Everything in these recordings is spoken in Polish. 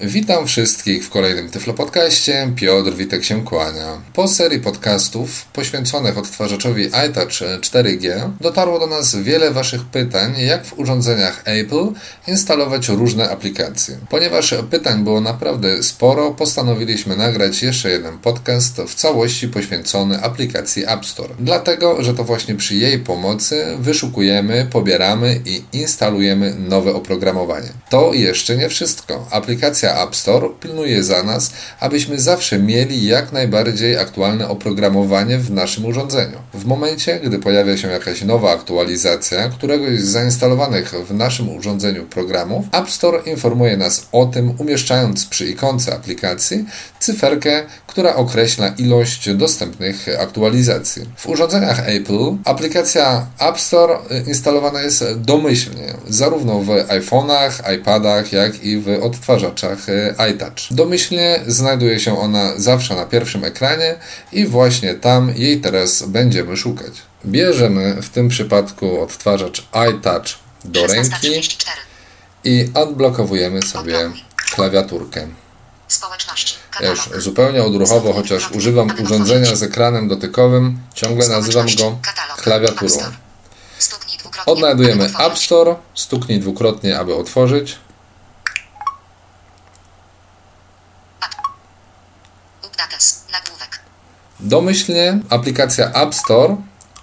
Witam wszystkich w kolejnym Tyflo Podcaście. Piotr Witek się kłania. Po serii podcastów poświęconych odtwarzaczowi iTouch 4G dotarło do nas wiele Waszych pytań, jak w urządzeniach Apple instalować różne aplikacje. Ponieważ pytań było naprawdę sporo, postanowiliśmy nagrać jeszcze jeden podcast w całości poświęcony aplikacji App Store. Dlatego, że to właśnie przy jej pomocy wyszukujemy, pobieramy i instalujemy nowe oprogramowanie. To jeszcze nie wszystko. Aplikacja aplikacja App Store pilnuje za nas, abyśmy zawsze mieli jak najbardziej aktualne oprogramowanie w naszym urządzeniu. W momencie, gdy pojawia się jakaś nowa aktualizacja któregoś z zainstalowanych w naszym urządzeniu programów, App Store informuje nas o tym, umieszczając przy ikonce aplikacji cyferkę, która określa ilość dostępnych aktualizacji. W urządzeniach Apple aplikacja App Store instalowana jest domyślnie, zarówno w iPhone'ach, iPadach, jak i w odtwarzaczach E, iTouch. Domyślnie znajduje się ona zawsze na pierwszym ekranie i właśnie tam jej teraz będziemy szukać. Bierzemy w tym przypadku odtwarzacz iTouch do ręki i odblokowujemy sobie klawiaturkę. Już zupełnie odruchowo, chociaż używam urządzenia z ekranem dotykowym, ciągle nazywam go klawiaturą. Odnajdujemy App Store, stuknij dwukrotnie, aby otworzyć. Domyślnie aplikacja App Store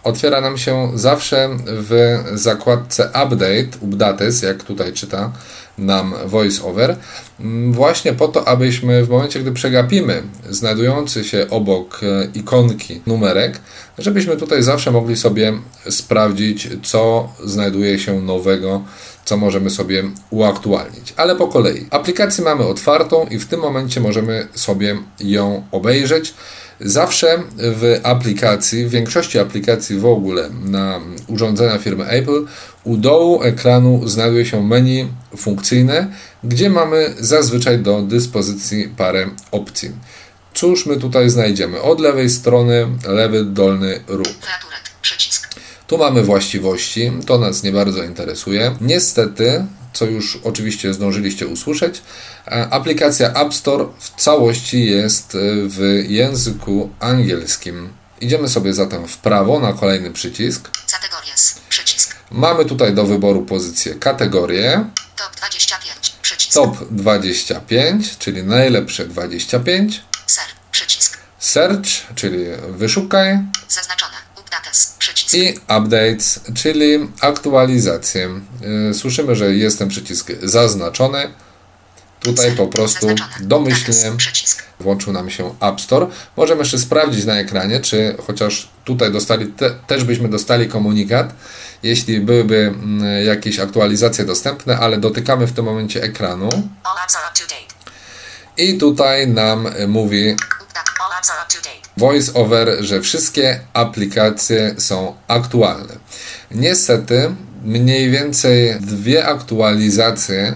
otwiera nam się zawsze w zakładce Update, Updates, jak tutaj czyta nam VoiceOver, mm, właśnie po to, abyśmy w momencie, gdy przegapimy znajdujący się obok e, ikonki numerek, żebyśmy tutaj zawsze mogli sobie sprawdzić, co znajduje się nowego, co możemy sobie uaktualnić. Ale po kolei. Aplikację mamy otwartą i w tym momencie możemy sobie ją obejrzeć. Zawsze w aplikacji, w większości aplikacji w ogóle na urządzenia firmy Apple, u dołu ekranu znajduje się menu funkcyjne, gdzie mamy zazwyczaj do dyspozycji parę opcji. Cóż my tutaj znajdziemy? Od lewej strony lewy dolny róg. Tu mamy właściwości, to nas nie bardzo interesuje. Niestety co już oczywiście zdążyliście usłyszeć. E, aplikacja App Store w całości jest e, w języku angielskim. Idziemy sobie zatem w prawo na kolejny przycisk. Przycisk. Mamy tutaj do wyboru pozycję kategorie. Top 25. Przycisk. Top 25, czyli najlepsze 25. Search. Przycisk. Search, czyli wyszukaj. Zaznaczone. I updates, czyli aktualizacje. Y, słyszymy, że jest ten przycisk zaznaczony. Tutaj po prostu domyślnie włączył nam się App Store. Możemy jeszcze sprawdzić na ekranie, czy chociaż tutaj dostali, te, też byśmy dostali komunikat, jeśli byłyby mm, jakieś aktualizacje dostępne, ale dotykamy w tym momencie ekranu. I tutaj nam mówi VoiceOver, że wszystkie aplikacje są aktualne. Niestety, mniej więcej dwie aktualizacje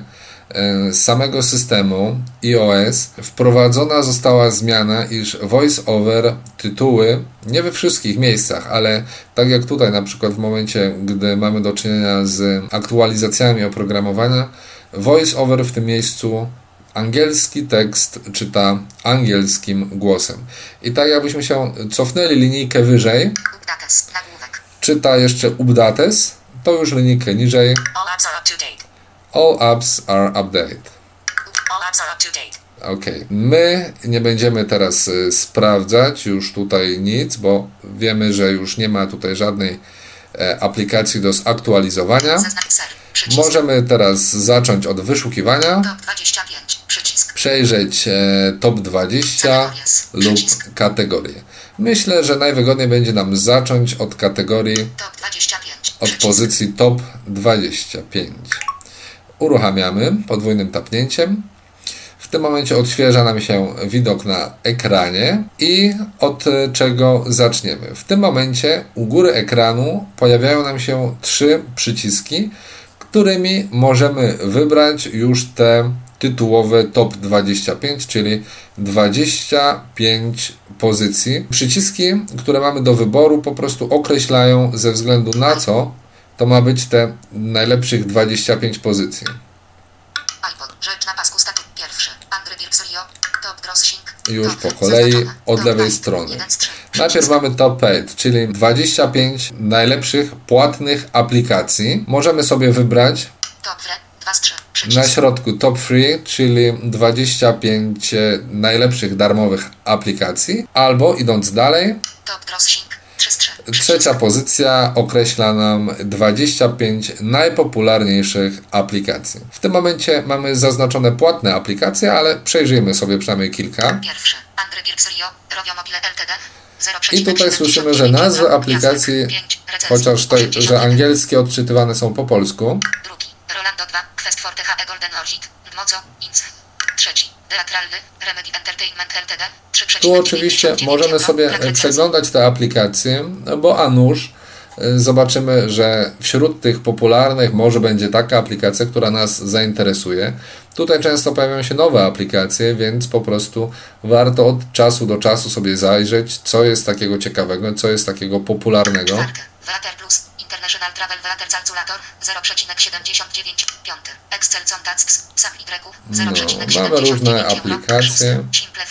e, samego systemu iOS wprowadzona została zmiana, iż VoiceOver tytuły nie we wszystkich miejscach, ale tak jak tutaj na przykład w momencie, gdy mamy do czynienia z aktualizacjami oprogramowania, VoiceOver w tym miejscu angielski tekst czyta angielskim głosem. I tak jakbyśmy się cofnęli linijkę wyżej, czyta jeszcze updates, to już linijkę niżej. All apps are updated. Ok, my nie będziemy teraz y, sprawdzać już tutaj nic, bo wiemy, że już nie ma tutaj żadnej e, aplikacji do zaktualizowania. Możemy teraz zacząć od wyszukiwania. Przejrzeć e, top 20 lub kategorie. Myślę, że najwygodniej będzie nam zacząć od kategorii od pozycji top 25. Uruchamiamy podwójnym tapnięciem. W tym momencie odświeża nam się widok na ekranie i od czego zaczniemy. W tym momencie u góry ekranu pojawiają nam się trzy przyciski, którymi możemy wybrać już te tytułowe top 25, czyli 25 pozycji. Przyciski, które mamy do wyboru, po prostu określają ze względu na co to ma być te najlepszych 25 pozycji. rzecz na pasku staty pierwszy. Andry. Już top, po kolei od lewej strony. Najpierw mamy Top 8, czyli 25 najlepszych płatnych aplikacji. Możemy sobie wybrać na środku Top Free, czyli 25 najlepszych darmowych aplikacji, albo idąc dalej, Top trzecia pozycja określa nam 25 najpopularniejszych aplikacji. W tym momencie mamy zaznaczone płatne aplikacje, ale przejrzyjmy sobie przynajmniej kilka. I tutaj słyszymy, że nazwy aplikacji, chociaż te, że angielskie odczytywane są po polsku, Drugi. Rolando 2. Quest THE Golden. Inc. Trzeci. Remedy Entertainment Ltd. 3,99 Tu oczywiście możemy sobie przeglądać te aplikacje, bo a nuż y, zobaczymy, że wśród tych popularnych może będzie taka aplikacja, która nas zainteresuje. Tutaj często pojawiają się nowe aplikacje, więc po prostu warto od czasu do czasu sobie zajrzeć, co jest takiego ciekawego, co jest takiego popularnego. Plus. International Travel Calculator 0,79. Piąty. Excel. Sam Y. 0,79 No, mamy różne aplikacje. Simple.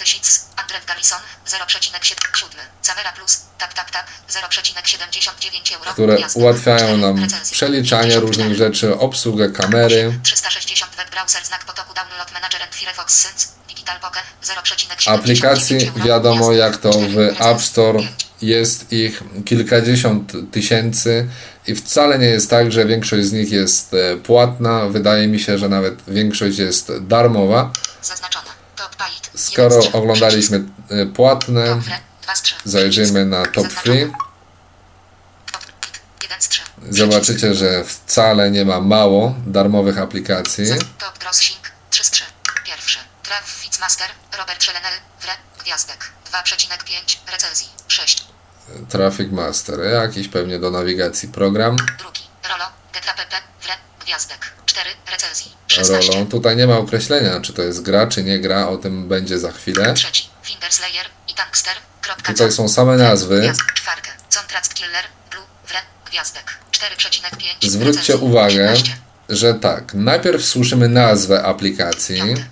Andrew Garrison 0,7. Siódmy. Camera Plus. Tap Tap Tap 0,79 euro. które ułatwiają nam przeliczanie 54. różnych rzeczy, obsługę kamery. 360 web browser znak potoku download manager and Firefox Sync Digital Poker 0,79 Aplikacji wiadomo jak to w. App Store jest ich kilkadziesiąt tysięcy i wcale nie jest tak, że większość z nich jest e, płatna. Wydaje mi się, że nawet większość jest darmowa. Skoro oglądaliśmy e, płatne, zajrzyjmy na Top. Free. Zobaczycie, że wcale nie ma mało darmowych aplikacji. Top z trzech. Pierwszy. Trav Fitzmaster. Robert Schelenel. Wre. Gwiazdek. 2,5 recenzji. 6. Traffic Master, jakiś pewnie do nawigacji program. Drugi. Rolo. TKPP. Wre. Gwiazdek. 4 recenzji. 16. Rolą. Tutaj nie ma określenia, czy to jest gra, czy nie gra, o tym będzie za chwilę. Trzeci. Fingerslayer i Tankster. Kropka Tutaj są same nazwy. Contrast Killer. Blue. Wre. Gwiazdek. 4,5 Zwróćcie uwagę, 18. że tak, najpierw słyszymy nazwę aplikacji, Piąty.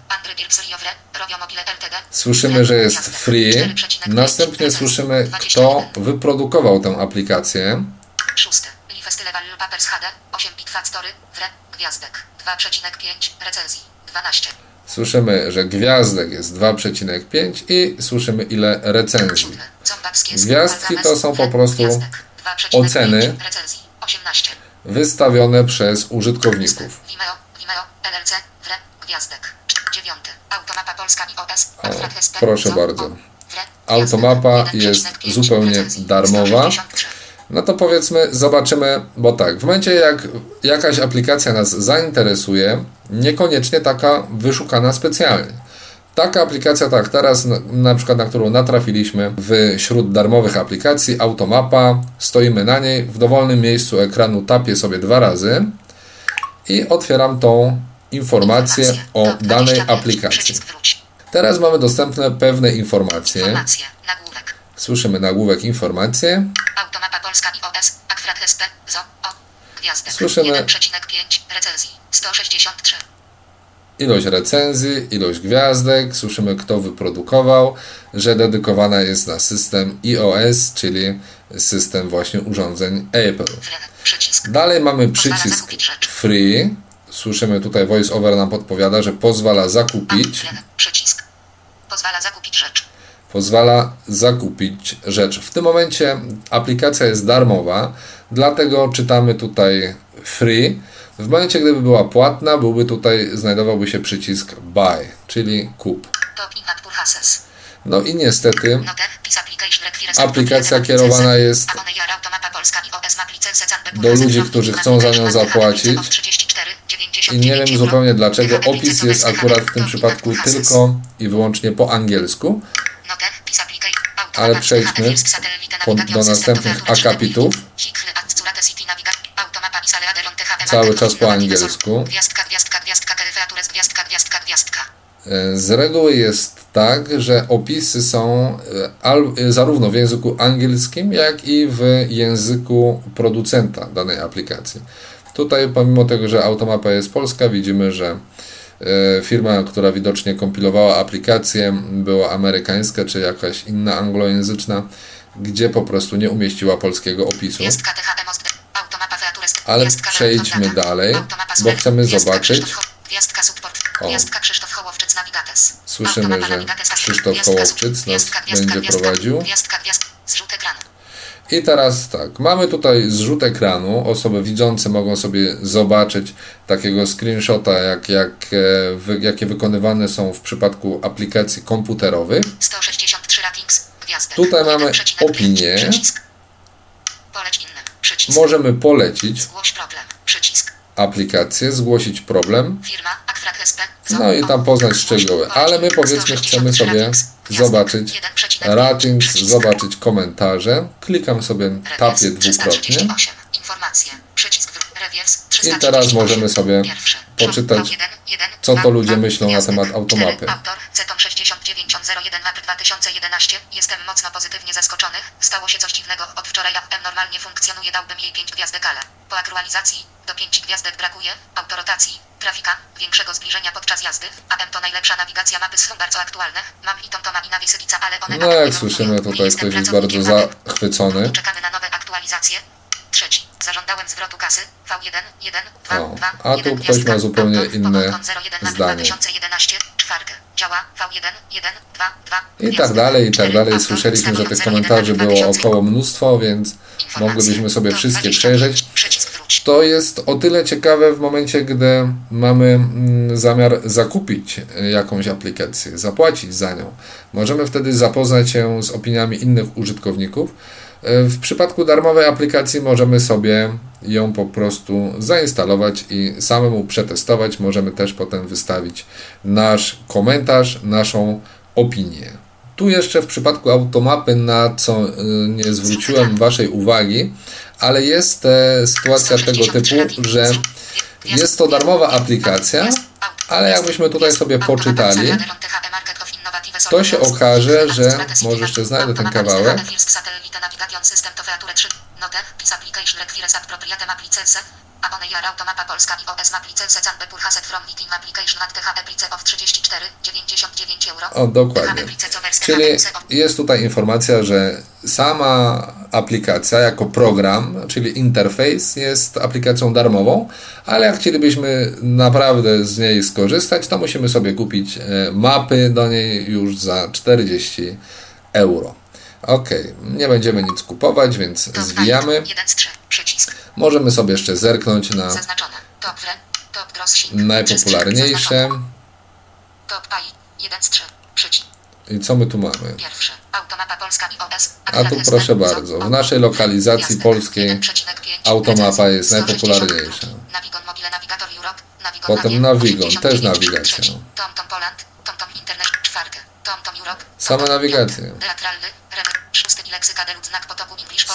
Słyszymy, że jest free, 4,5 następnie słyszymy, 21. kto wyprodukował tę aplikację. Szósty. Lee Festival Papers HD. 8 bit Fat Story. Wre. Gwiazdek. 2,5 recenzji. 12. Słyszymy, że gwiazdek jest 2,5 i słyszymy ile recenzji. Gwiazdki to są po prostu Gwiazdek. 2,5 oceny. recenzji. 18. Wystawione przez użytkowników. Vimeo. Vimeo. LLC. Gwiazdek. Dziewiąty. Automapa Polska iOS. O, Alfred Hesper. proszę Zo- bardzo. o. Automapa jest 1,5 zupełnie darmowa. 163. No to powiedzmy, zobaczymy, bo tak, w momencie jak jakaś aplikacja nas zainteresuje, niekoniecznie taka wyszukana specjalnie. Taka aplikacja, tak teraz na, na przykład, na którą natrafiliśmy wśród darmowych aplikacji, Automapa, stoimy na niej, w dowolnym miejscu ekranu tapię sobie dwa razy i otwieram tą informację o danej 25. aplikacji. Teraz mamy dostępne pewne informacje. Informacje. Nagłówek. Słyszymy nagłówek informacje. Automapa Polska iOS. Akfrat SP. ZO. O. Gwiazdek. Słyszymy- 1,5 recenzji. 163. ilość recenzji, ilość gwiazdek, słyszymy kto wyprodukował, że dedykowana jest na system iOS, czyli system właśnie urządzeń Apple. Dalej mamy przycisk free. Słyszymy tutaj voiceover nam podpowiada, że pozwala zakupić, Wre. Przycisk. Pozwala zakupić rzecz. pozwala zakupić rzecz. W tym momencie aplikacja jest darmowa, dlatego czytamy tutaj free. W momencie, gdyby była płatna, byłby tutaj, znajdowałby się przycisk buy, czyli kup. Top in. No i niestety Aplikacja kierowana jest do ludzi, którzy chcą za nią zapłacić. of 34, i nie wiem 99 zupełnie dlaczego opis jest akurat w tym przypadku tylko i wyłącznie po angielsku, ale przejdźmy do następnych akapitów. Cały czas po angielsku. E, Z reguły jest tak, że opisy są e, al- e, zarówno w języku angielskim, jak i w języku producenta danej aplikacji. Tutaj, pomimo tego, że automapa jest polska, widzimy, że e, firma, która widocznie kompilowała aplikację, była amerykańska czy jakaś inna anglojęzyczna, gdzie po prostu nie umieściła polskiego opisu. Ale przejdźmy dalej, bo chcemy zobaczyć. Gwiazdka support, gwiazdka Krzysztof Hołowczyc Navigates. Słyszymy, że Krzysztof Hołowczyc nas będzie prowadził. I teraz tak, mamy tutaj zrzut ekranu. Osoby widzące mogą sobie zobaczyć takiego screenshota, jak, jak, e, wy, jakie wykonywane są w przypadku aplikacji komputerowych. 163 ratings, gwiazdek. Tutaj mamy 1,5, opinię. Możemy polecić Zgłoś problem, przycisk. Aplikację, zgłosić problem, no i tam poznać szczegóły. Ale my powiedzmy chcemy sobie zobaczyć ratings, zobaczyć komentarze. Klikam sobie, tapię dwukrotnie. I teraz możemy sobie poczytać, co to ludzie myślą na temat automapy. Autor Cetom 6901 map 2011. Jestem mocno pozytywnie zaskoczony. Stało się coś dziwnego. Od wczoraj AM normalnie funkcjonuje. Dałbym jej 5 gwiazdek, ale po aktualizacji do 5 gwiazdek brakuje. Autorotacji, trafika, większego zbliżenia podczas jazdy. AM to najlepsza nawigacja. Mapy są bardzo aktualne. Mam i TomToma i Navisylica, ale one No jak słyszymy tutaj ktoś jest bardzo zachwycony. Czekamy na nowe aktualizacje. Trzeci. Zażądałem zwrotu kasy. V1, 1, 2, O, 2, a tu 1, ktoś ma zupełnie inne powodkon 01 na zdanie. 2011, czwarty. Działa V1, 1, 2, 2, I tak dalej, i tak dalej. Słyszeliśmy, że tych komentarzy 01 na było 2000. około mnóstwo, więc moglibyśmy sobie wszystkie 25, przejrzeć. To jest o tyle ciekawe w momencie, gdy mamy mm, zamiar zakupić y, jakąś aplikację, zapłacić za nią. Możemy wtedy zapoznać się z opiniami innych użytkowników. Y, W przypadku darmowej aplikacji możemy sobie ją po prostu zainstalować i samemu przetestować. Możemy też potem wystawić nasz komentarz, naszą opinię. Tu jeszcze w przypadku automapy, na co y, nie zwróciłem Waszej uwagi, ale jest e, sytuacja tego typu, że jest to darmowa aplikacja, ale jakbyśmy tutaj sobie poczytali, to się okaże, że może jeszcze znajdę ten kawałek. Automapa Polska i OS Maplicense Canbe Pulhaset from Meeting Application at THE Plice of 34, 99 euro. O, dokładnie. Czyli jest tutaj informacja, że sama aplikacja jako program, czyli interfejs jest aplikacją darmową, ale jak chcielibyśmy naprawdę z niej skorzystać, to musimy sobie kupić e, mapy do niej już za 40 euro. Ok, nie będziemy nic kupować, więc zwijamy. 1 z 3, przycisk. Możemy sobie jeszcze zerknąć na. Top najpopularniejsze. Top AI, 1 z 3, przycisk. I co my tu mamy? Pierwszy. Automapa Polska i OS. A tu proszę bardzo, w naszej lokalizacji polskiej automapa jest najpopularniejsza. Potem Navigon, 89, też nawigacja. Same nawigacje.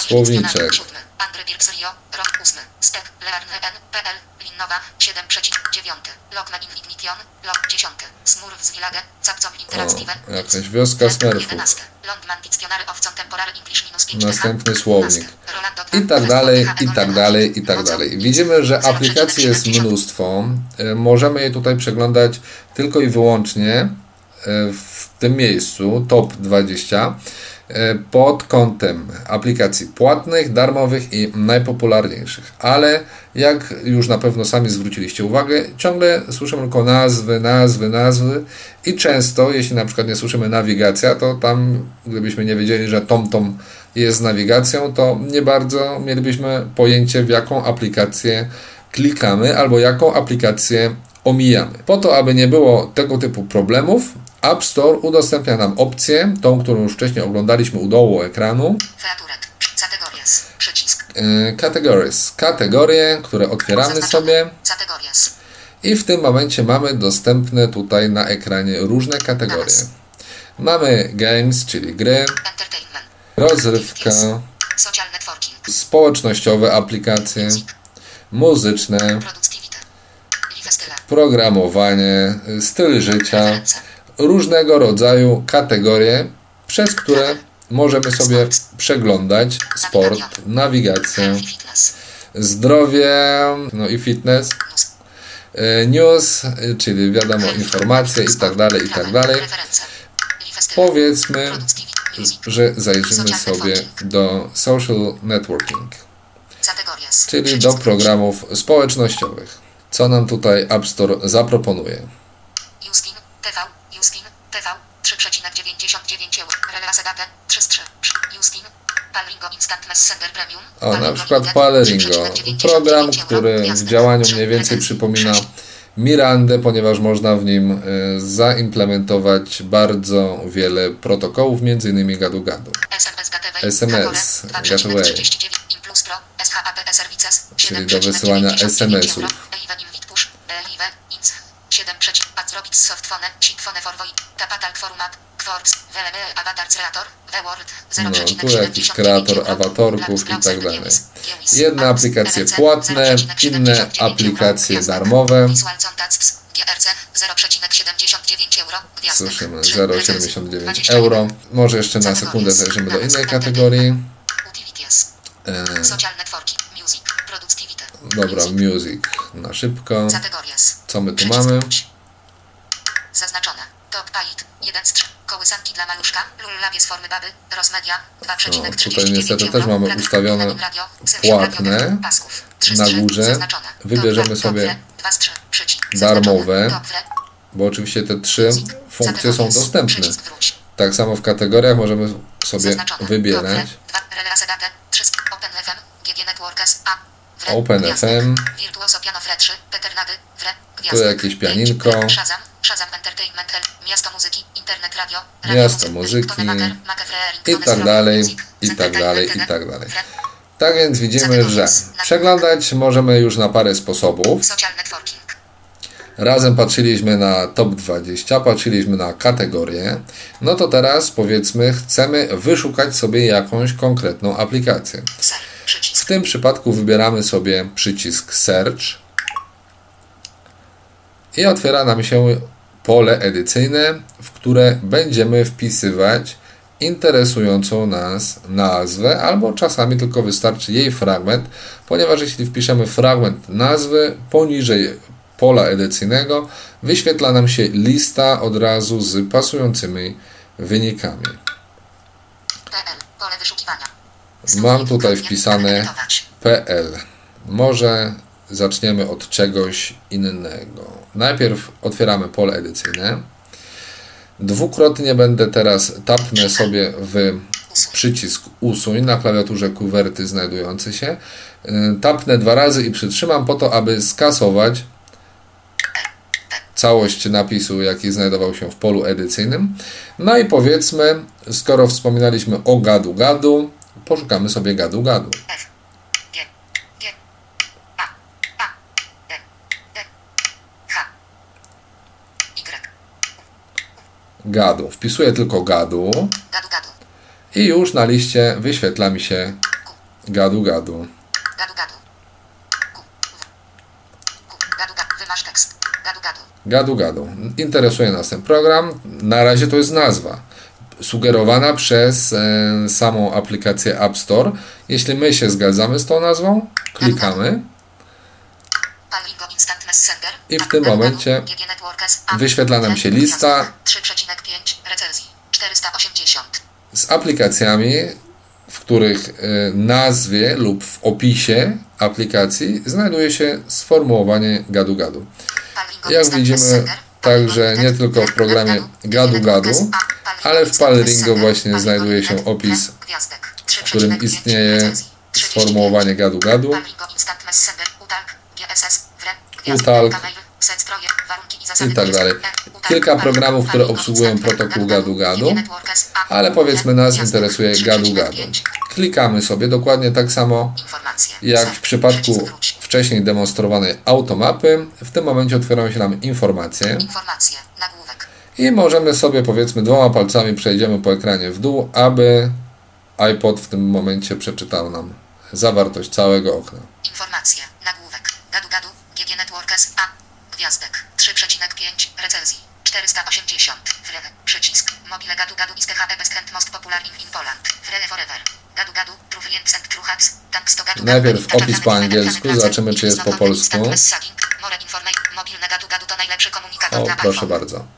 Słowniczek. Dictionary. Siódmy. Andry Birks Rio. Rok ósmy. Step. Learn N. PL. Linnowa. 7 przecinek dziewiąty. Lokme Ignition. Lok dziesiąty. Smurf z Village. Capcom Interactive. Jakaś wioska Smurfów. 11. Londman Dictionary of Contemporary English minus 5 Następny słownik. I tak dalej, i tak dalej, i tak dalej. Widzimy, że aplikacji jest mnóstwo. E, Możemy je tutaj przeglądać tylko i wyłącznie e, w tym miejscu, top 20, e, pod kątem aplikacji płatnych, darmowych i najpopularniejszych. Ale jak już na pewno sami zwróciliście uwagę, ciągle słyszymy tylko nazwy, nazwy, nazwy i często, jeśli na przykład nie słyszymy nawigacja, to tam, gdybyśmy nie wiedzieli, że TomTom jest nawigacją, to nie bardzo mielibyśmy pojęcie, w jaką aplikację klikamy albo jaką aplikację omijamy. Po to, aby nie było tego typu problemów, App Store udostępnia nam opcję, tą, którą już wcześniej oglądaliśmy u dołu ekranu. Categories. Przycisk. e, Categories, kategorie, które otwieramy sobie Categories. i w tym momencie mamy dostępne tutaj na ekranie różne kategorie. Mamy games, czyli gry, rozrywka, społecznościowe aplikacje, muzyczne, programowanie, styl życia. Różnego rodzaju kategorie, przez które możemy sobie przeglądać sport, nawigację, zdrowie, no i fitness, News. e, news, e, czyli wiadomo, informacje i tak dalej, i tak dalej. Powiedzmy, że zajrzymy sobie do social networking, czyli do programów społecznościowych. Co nam tutaj App Store zaproponuje? TV, Uskin, TV, 3,99 euro. Relase date, 3,3. Uskin, Palringo Instant Messenger Premium. O, na przykład 3,99 program, który w działaniu mniej więcej przypomina. Mirandę, ponieważ można w nim y, zaimplementować bardzo wiele protokołów, m.in. gadu-gadu. SMS Gateway. SMS Hakole, Gateway. 2,39 Implus Pro, SHAPP Services, Czyli do wysyłania 7,99 SMS-ów. Inc. 7 przeciw, Azrobić Softphone, Sheetphone for Void, Tapatal Format, Quartz, VLB, Avatar Creator, The Word, No, 0,79 tu jakiś kreator euro. awatarków i tak dalej. Jedne aplikacje płatne, 0,79 inne aplikacje darmowe. Visual Contacts, GRC, 0,79 euro. Gwiazdek. Słyszymy Trzy. 0,79 20 euro. Może jeszcze na sekundę zajrzymy do innej kategorii. Utilities. E, Social music, productivity. dobra, music, na szybko. Categories. Co my tu Przycisk mamy? Zaznaczone. Top 8, 1 z 3. Kołysanki dla maluszka, lullabie z formy baby, rozmedia, 2,39 No, tutaj niestety też mamy ustawione płatne. Na górze wybierzemy sobie darmowe. Bo oczywiście te trzy funkcje są dostępne. Tak samo w kategoriach możemy sobie wybierać. Top wre. Dwa. Relase date. Trzy z- Open FM. GG Networkers. A. Wre. Open Gwiazdek. FM. Virtuoso Piano Fre 3. Peternady. Wre. Tu jakieś pianinko. Miasto muzyki. Internet radio. Miasto muzyk- muzyki. I tak dalej, i tak dalej, i tak dalej. Tak więc widzimy, że przeglądać możemy już na parę sposobów. Razem patrzyliśmy na top 20, patrzyliśmy na kategorie. No to teraz powiedzmy, chcemy wyszukać sobie jakąś konkretną aplikację. W tym przypadku wybieramy sobie przycisk Search i otwiera nam się pole edycyjne, w które będziemy wpisywać interesującą nas nazwę, albo czasami tylko wystarczy jej fragment, ponieważ jeśli wpiszemy fragment nazwy poniżej pola edycyjnego, wyświetla nam się lista od razu z pasującymi wynikami. PL. Pole wyszukiwania. Mam tutaj wpisane. PL. Może zaczniemy od czegoś innego. Najpierw otwieramy pole edycyjne. Dwukrotnie będę teraz tapnę sobie w przycisk usuń na klawiaturze kuwerty znajdujący się. Y, Tapnę dwa razy i przytrzymam po to, aby skasować całość napisu, jaki znajdował się w polu edycyjnym. No i powiedzmy, skoro wspominaliśmy o gadu gadu, poszukamy sobie gadu gadu. Gadu. Wpisuję tylko gadu i już na liście wyświetla mi się. Gadu gadu. Gadu gadu. Interesuje nas ten program. Na razie to jest nazwa. Sugerowana przez e, samą aplikację App Store. Jeśli my się zgadzamy z tą nazwą, klikamy. I w tym momencie wyświetla nam się lista. 3,5 recenzji. 480. z aplikacjami, w których e, nazwie lub w opisie aplikacji znajduje się sformułowanie gadu gadu. Palringo Jak widzimy. Także nie tylko w programie Gadu. Gadu, ale w Palringo właśnie znajduje się opis, w którym 3,5 istnieje recenzji. 35. sformułowanie gadu gadu. Utalk, I tak dalej. Kilka programów, które obsługują protokół gadu, gadu GG gadu, Networkers, A, ale powiedzmy nas interesuje gadu gadu. 3,5. Klikamy sobie dokładnie tak samo jak w przypadku wcześniej demonstrowanej automapy. W tym momencie otwierają się nam informacje. I możemy sobie powiedzmy dwoma palcami przejdziemy po ekranie w dół, aby iPod w tym momencie przeczytał nam zawartość całego okna. Informacje. Nagłówek. Gadu gadu. GG Networkers. A. gwiazdek. 3,5 recenzji. 480. Free. Przycisk. Mobile gadu gadu is the best and most popular in, in Poland. Free forever. Gadu gadu. True clients and true to gadu Najpierw opis po angielsku, zobaczymy, czy jest po polsku. Najlepszy komunikator O, proszę bardzo.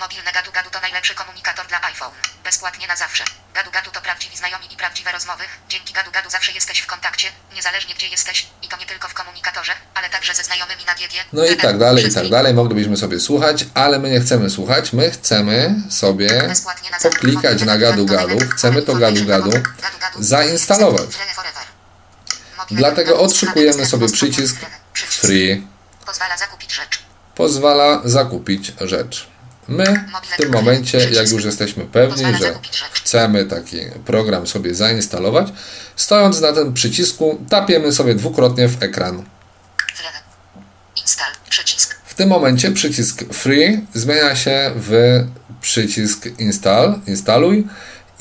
Mobilne gadu gadu to najlepszy komunikator dla iPhone. Bezpłatnie na zawsze. Gadu gadu to prawdziwi znajomi i prawdziwe rozmowy. Dzięki gadu gadu zawsze jesteś w kontakcie, niezależnie gdzie jesteś. I to nie tylko w komunikatorze, ale także ze znajomymi na GG. No i tak dalej, i tak dalej. Moglibyśmy sobie słuchać, ale my nie chcemy słuchać. My chcemy sobie poklikać na gadu gadu. Chcemy to gadu gadu zainstalować. Dlatego odszukujemy sobie przycisk Free. Pozwala zakupić rzecz. Pozwala zakupić rzecz. My w tym momencie, jak już jesteśmy pewni, że chcemy taki program sobie zainstalować, stojąc na tym przycisku, tapiemy sobie dwukrotnie w ekran. W tym momencie przycisk Free zmienia się w przycisk Install, instaluj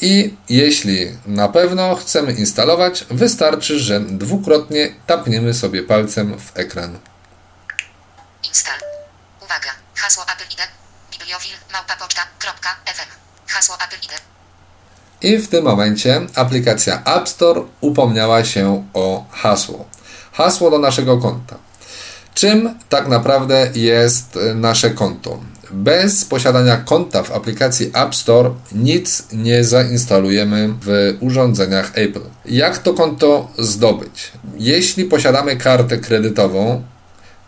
i jeśli na pewno chcemy instalować, wystarczy, że dwukrotnie tapniemy sobie palcem w ekran. Install. Uwaga. Hasło Apple ID. Hasło Apple ID. I w tym momencie aplikacja App Store upomniała się o hasło. Hasło do naszego konta. Czym tak naprawdę jest nasze konto? Bez posiadania konta w aplikacji App Store nic nie zainstalujemy w urządzeniach Apple. Jak to konto zdobyć? Jeśli posiadamy kartę kredytową,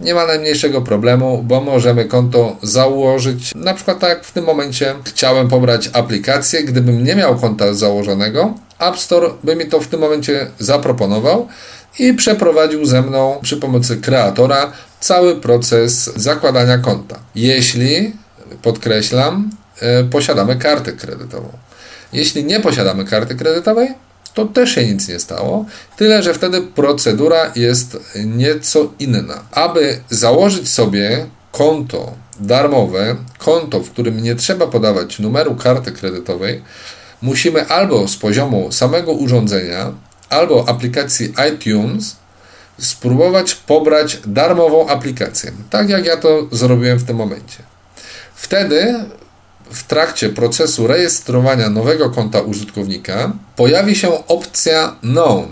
nie ma najmniejszego problemu, bo możemy konto założyć. Na przykład tak w tym momencie chciałem pobrać aplikację, gdybym nie miał konta założonego, App Store by mi to w tym momencie zaproponował i przeprowadził ze mną przy pomocy kreatora cały proces zakładania konta. Jeśli, podkreślam, e, posiadamy kartę kredytową. Jeśli nie posiadamy karty kredytowej, to też się nic nie stało, tyle że wtedy procedura jest nieco inna. Aby założyć sobie konto darmowe, konto, w którym nie trzeba podawać numeru karty kredytowej, musimy albo z poziomu samego urządzenia, albo aplikacji iTunes spróbować pobrać darmową aplikację. Tak jak ja to zrobiłem w tym momencie. Wtedy w trakcie procesu rejestrowania nowego konta użytkownika pojawi się opcja Known.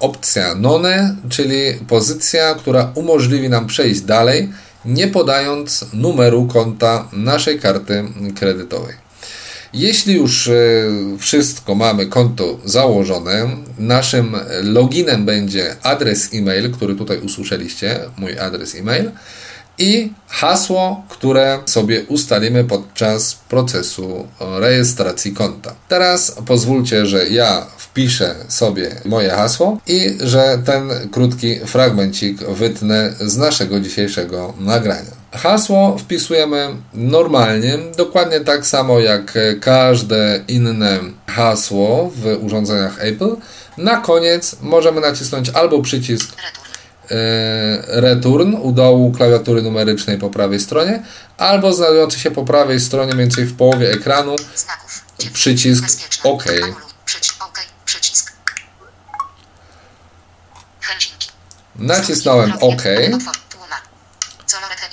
Opcja None, czyli pozycja, która umożliwi nam przejść dalej, nie podając numeru konta naszej karty kredytowej. Jeśli już e, wszystko mamy, konto założone, naszym loginem będzie adres e-mail, który tutaj usłyszeliście, mój adres e-mail i hasło, które sobie ustalimy podczas procesu rejestracji konta. Teraz pozwólcie, że ja wpiszę sobie moje hasło i że ten krótki fragmencik wytnę z naszego dzisiejszego nagrania. Hasło wpisujemy normalnie, dokładnie tak samo jak każde inne hasło w urządzeniach Apple. Na koniec możemy nacisnąć albo przycisk. E, return u dołu klawiatury numerycznej po prawej stronie, albo znajdujący się po prawej stronie, mniej więcej w połowie ekranu, Znaków. Przycisk. OK. Nacisnąłem OK.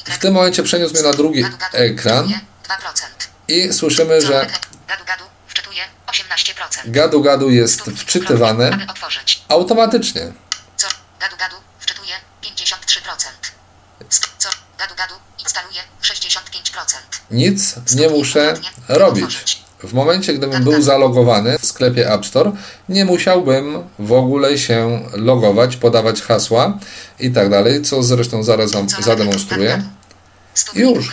W tym momencie przeniósł mnie na drugi ekran 2%. i słyszymy, że Gadu gadu. Wczytuje 18%. gadu gadu jest wczytywane automatycznie. Gadu gadu wczytuje 53%. St- Co? Gadu gadu instaluje 65%. Nic nie muszę robić. W momencie, gdybym był zalogowany w sklepie App Store, nie musiałbym w ogóle się logować, podawać hasła i tak dalej, co zresztą zaraz Wam zademonstruję. Już.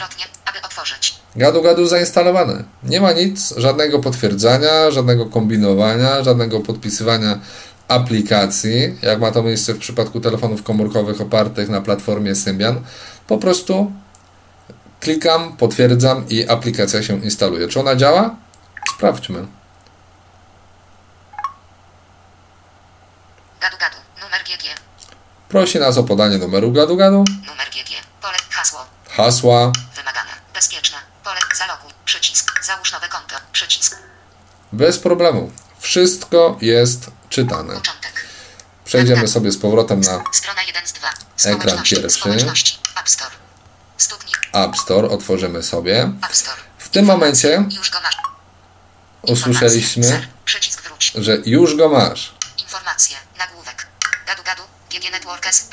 Gadu gadu zainstalowane. Nie ma nic, żadnego potwierdzania, żadnego kombinowania, żadnego podpisywania aplikacji, jak ma to miejsce w przypadku telefonów komórkowych opartych na platformie Symbian. Po prostu klikam, potwierdzam i aplikacja się instaluje. Czy ona działa? Sprawdźmy. Gadu gadu. Numer GG. Prosi nas o podanie numeru gadu gadu, Numer GG. Pole hasło. hasła, Wymagane. Bezpieczne. Pole zaloguj. Przycisk. Załóż nowe konto. Przycisk. bez problemu. Wszystko jest czytane. Przejdziemy sobie z powrotem na Strona 1 z 2. Ekran pierwszy. App Store. Otworzymy sobie. W tym momencie usłyszeliśmy, że już go masz. Informacje. Nagłówek. Gadu gadu. GG Networkers.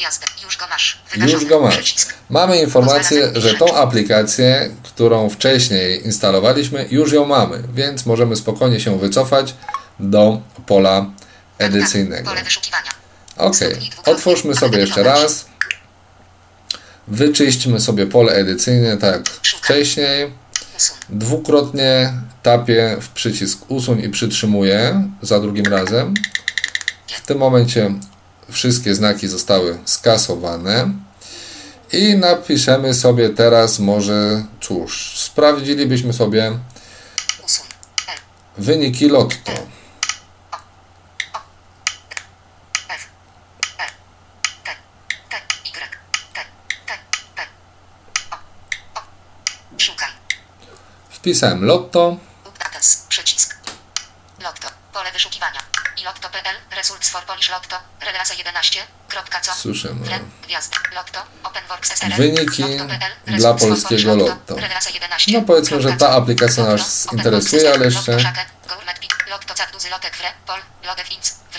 Gwiazdę. Już go masz. Już Wyrażony. go masz. Przycisk. Mamy informację, że tą aplikację, którą wcześniej instalowaliśmy, już ją mamy, więc możemy spokojnie się wycofać do pola edycyjnego. Pole wyszukiwania. Ok, otwórzmy sobie jeszcze raz. Wyczyśćmy sobie pole edycyjne, tak jak wcześniej. Dwukrotnie tapię w przycisk usuń i przytrzymuję za drugim razem. W tym momencie wszystkie znaki zostały skasowane. I napiszemy sobie teraz może, cóż, sprawdzilibyśmy sobie wyniki lotto. Wpisałem lotto. Przycisk. Lotto. Pole wyszukiwania. Lotto.pl. Results for Polish Lotto. Relasa 11. Kropka co? Słyszymy. Fre. Gwiazd. Lotto. Openworks SRL. Wyniki dla polskiego Lotto. Relasa 11. No powiedzmy, że ta aplikacja nas interesuje, ale jeszcze-.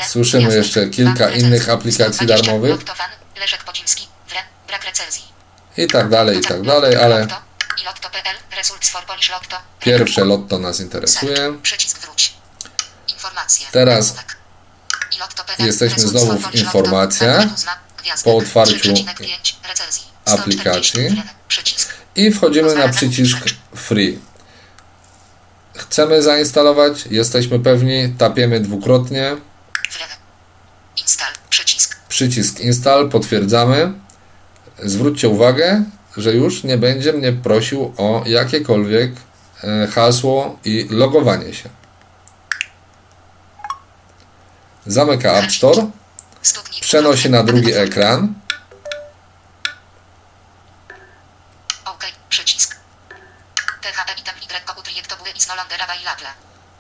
Słyszymy jeszcze kilka innych aplikacji 120. darmowych. I tak dalej, i tak dalej, ale pierwsze lotto nas interesuje. Teraz. Jesteśmy znowu w informacjach po otwarciu 3,5 recenzji. 140. aplikacji. I wchodzimy na przycisk Free. Chcemy zainstalować, jesteśmy pewni, tapiemy dwukrotnie. Przycisk Install, potwierdzamy. Zwróćcie uwagę, że już nie będzie mnie prosił o jakiekolwiek e, hasło i logowanie się. Zamyka App Store, przenosi na drugi ekran. item Y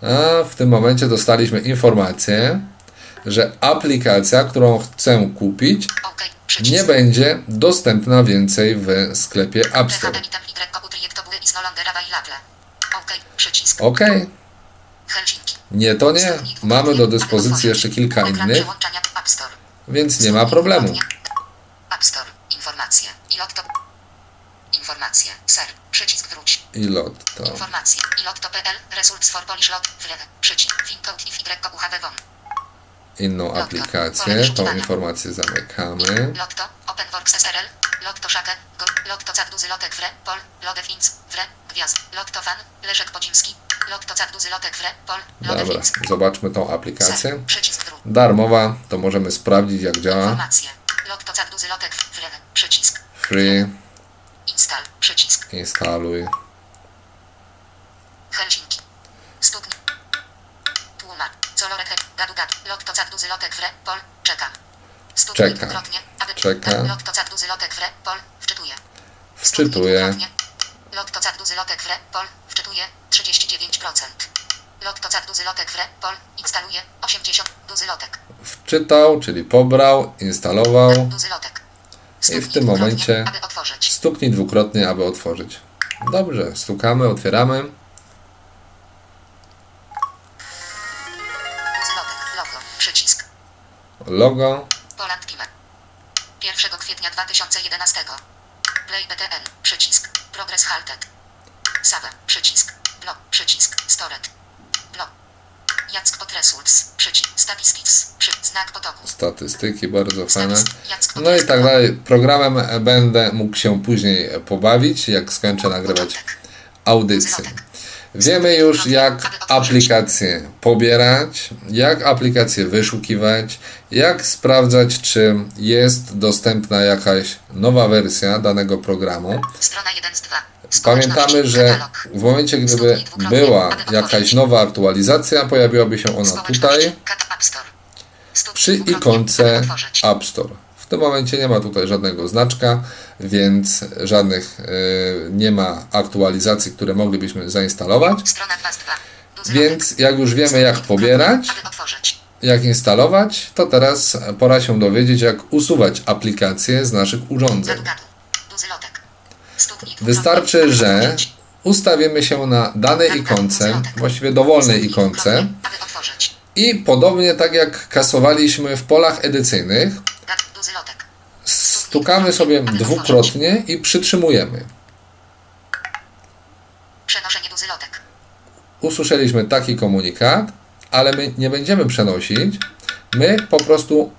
no. A w tym momencie dostaliśmy informację, że aplikacja, którą chcę kupić, nie będzie dostępna więcej w sklepie App Store. item Y no. OK. Nie to nie. Mamy do dyspozycji jeszcze kilka innych, więc nie ma problemu. Informacje. I lotto. Informacje. Ser. Przycisk wróć. I lotto. Informacje. I lotto.pl. Results for Polish Lot. Wlew. Przycisk. Fincode i Y won. Inną aplikację, tą informację zamykamy. Lotto. Openworks SRL. Lotto. Lotto Lotek Wre. Pol. Lodev Inc. Wre. Gwiazd. Lotto Fan. Leszek Podzimski. Dobra, zobaczmy tą aplikację. Darmowa, to możemy sprawdzić jak działa. Free, instaluj. Helsinki. Stuknij. Tłumacz. Colorek. Gadu gadu. Lotto Cad Duzy Lotek Wre. Pol. Czekam. Stuknij Czeka. dwukrotnie, aby... Czeka. Lotek Wre. Pol. Wczytuje. Wczytuję. Lotto Cad Duzy Lotek Wre. Pol. Wczytuje. 39%. Lotto Cad Duzy Lotek Wre. Pol. Instaluje. 80. Duzy Lotek. Wczytał, czyli pobrał, instalował. Duzy Lotek. I w tym momencie stuknij dwukrotnie, aby otworzyć. Dobrze, stukamy, otwieramy. Duzy Lotek. Logo. Przycisk. Logo. Poland Team. 1 kwietnia 2011. Play BTN. Przycisk. Progress halted. Save. Przycisk. Blok. Przycisk. Stored. Blok. Jack pod results. Przycisk. Statistics. Przy. Znak potoku. Statystyki, bardzo fajne. No i tak dalej. Programem będę mógł się później pobawić, jak skończę nagrywać audycję. Wiemy już, jak aplikację pobierać, jak aplikację wyszukiwać, jak sprawdzać, czy jest dostępna jakaś nowa wersja danego programu. Strona 1 z 2. Pamiętamy, że w momencie, gdyby była jakaś nowa aktualizacja, pojawiłaby się ona tutaj. Przy ikonce App Store. W tym momencie nie ma tutaj żadnego znaczka, więc żadnych y, nie ma aktualizacji, które moglibyśmy zainstalować. Strona 2 z 2. Duzy Więc jak już wiemy, jak pobierać, jak instalować, to teraz pora się dowiedzieć, jak usuwać aplikacje z naszych urządzeń. Wystarczy, że ustawimy się na danej ikonce, właściwie dowolnej ikonce. I podobnie tak jak kasowaliśmy w polach edycyjnych. Stukamy sobie dwukrotnie i przytrzymujemy. Przenoszenie duży lotek. Usłyszeliśmy taki komunikat, ale my nie będziemy przenosić. My po prostu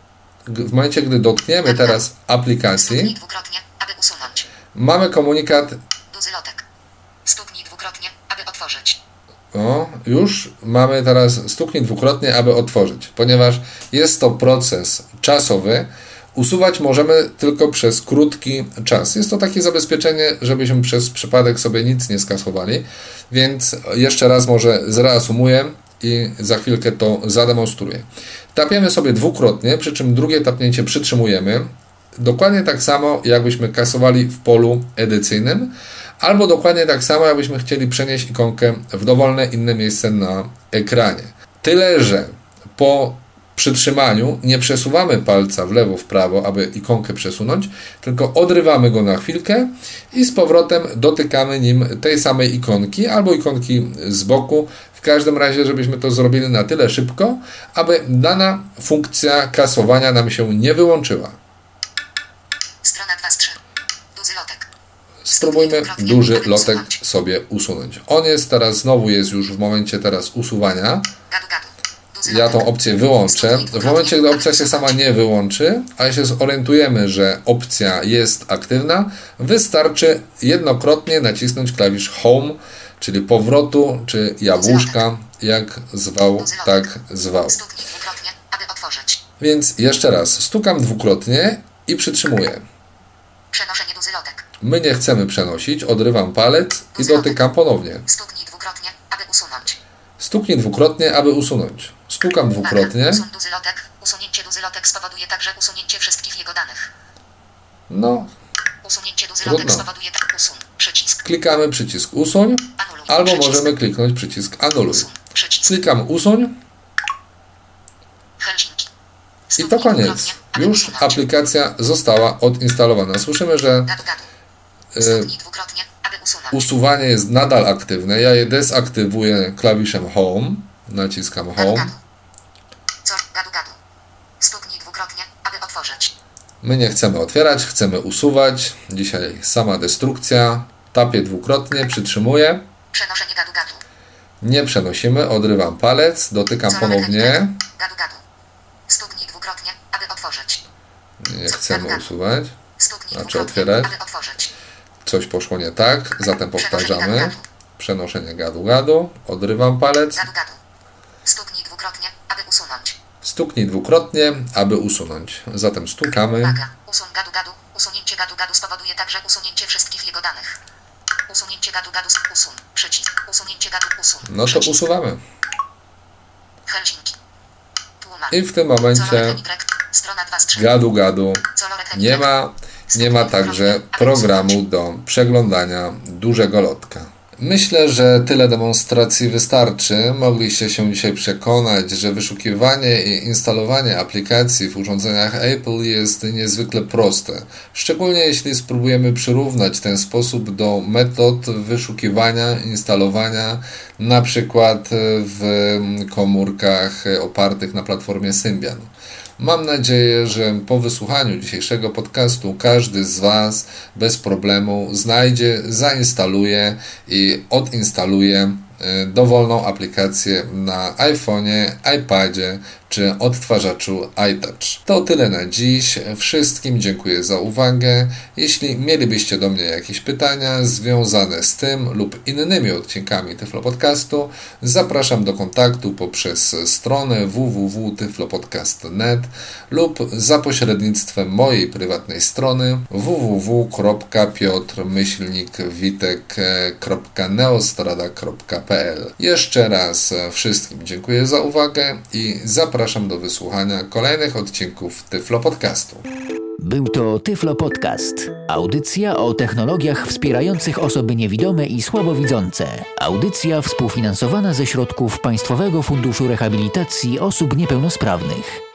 w momencie, gdy dotkniemy teraz aplikacji, Stuknij dwukrotnie, aby usunąć. mamy komunikat Duży lotek. Stuknij dwukrotnie, aby otworzyć. O, już mamy teraz stuknij dwukrotnie, aby otworzyć, ponieważ jest to proces czasowy. Usuwać możemy tylko przez krótki czas. Jest to takie zabezpieczenie, żebyśmy przez przypadek sobie nic nie skasowali. Więc jeszcze raz może zreasumuję i za chwilkę to zademonstruję. Tapiemy sobie dwukrotnie, przy czym drugie tapnięcie przytrzymujemy. Dokładnie tak samo, jakbyśmy kasowali w polu edycyjnym, albo dokładnie tak samo, jakbyśmy chcieli przenieść ikonkę w dowolne inne miejsce na ekranie. Tyle, że po przytrzymaniu nie przesuwamy palca w lewo, w prawo, aby ikonkę przesunąć, tylko odrywamy go na chwilkę i z powrotem dotykamy nim tej samej ikonki albo ikonki z boku. W każdym razie, żebyśmy to zrobili na tyle szybko, aby dana funkcja kasowania nam się nie wyłączyła. Strona 2 z 3. Duży lotek. Spróbujmy duży lotek sobie usunąć. On jest teraz, znowu jest już w momencie teraz usuwania. Gadu, gadu. Ja tą opcję wyłączę. W momencie, gdy opcja się sama nie wyłączy, a się zorientujemy, że opcja jest aktywna, wystarczy jednokrotnie nacisnąć klawisz Home, czyli powrotu, czy jabłuszka, jak zwał, tak zwał. Więc jeszcze raz, stukam dwukrotnie i przytrzymuję. Przenoszenie duży lotek. My nie chcemy przenosić, odrywam palec i dotykam ponownie. Stuknij dwukrotnie, aby usunąć. Stuknij dwukrotnie, aby usunąć. Stukam dwukrotnie. Duży lotek. Usunięcie duży lotek spowoduje także usunięcie wszystkich jego danych. No, Usunięcie spowoduje tak usun. Przycisk. klikamy przycisk usuń, Anuluj. albo przycisk. możemy kliknąć przycisk anuluj. Usun. Przycisk. Klikam usuń Helsinki. i to koniec. dwukrotnie, Już aplikacja została odinstalowana. Słyszymy, że gadu. e, dwukrotnie, usuwanie jest nadal aktywne. Ja je dezaktywuję klawiszem Home. Naciskam Home. gadu. Co? Gadu, gadu. Stuknij dwukrotnie, aby otworzyć. My nie chcemy otwierać, chcemy usuwać. Dzisiaj sama destrukcja. Tapię dwukrotnie, przytrzymuję. Przenoszenie gadu, gadu. Nie przenosimy, odrywam palec, dotykam ponownie. Gadu, gadu. Stuknij dwukrotnie, aby otworzyć. Nie chcemy usuwać. Znaczy otwierać. Coś poszło nie tak, zatem Przenoszenie powtarzamy. gadu, Przenoszenie gadu-gadu, odrywam palec. Gadu, gadu. Stuknij dwukrotnie, aby usunąć. Stuknij dwukrotnie, aby usunąć. Zatem stukamy. Uwaga. Usun gadu, gadu. Usunięcie gadu, gadu spowoduje także usunięcie wszystkich jego danych. Usunięcie gadu, gadu. Usun. Przycisk. Usunięcie gadu. Usun. No to usuwamy. Helsinki. I w tym momencie. Strona 2 z 3. gadu-gadu Colorek Y. nie ma. Nie ma także programu do przeglądania dużego lotka. Myślę, że tyle demonstracji wystarczy. Mogliście się dzisiaj przekonać, że wyszukiwanie i instalowanie aplikacji w urządzeniach Apple jest niezwykle proste. Szczególnie jeśli spróbujemy przyrównać ten sposób do metod wyszukiwania, instalowania na przykład w komórkach opartych na platformie Symbian. Mam nadzieję, że po wysłuchaniu dzisiejszego podcastu każdy z Was bez problemu znajdzie, zainstaluje i odinstaluje e, dowolną aplikację na iPhone'ie, iPadzie czy odtwarzaczu iTouch. To tyle na dziś. Wszystkim dziękuję za uwagę. Jeśli mielibyście do mnie jakieś pytania związane z tym lub innymi odcinkami Tyflo Podcastu, zapraszam do kontaktu poprzez stronę www.tyflopodcast.net lub za pośrednictwem mojej prywatnej strony www.piotrmyślnikwitek.neostrada.pl Jeszcze raz wszystkim dziękuję za uwagę i zapraszam do wysłuchania kolejnych odcinków Tyflo Podcastu. Był to Tyflo Podcast. Audycja o technologiach wspierających osoby niewidome i słabowidzące. Audycja współfinansowana ze środków Państwowego Funduszu Rehabilitacji Osób Niepełnosprawnych.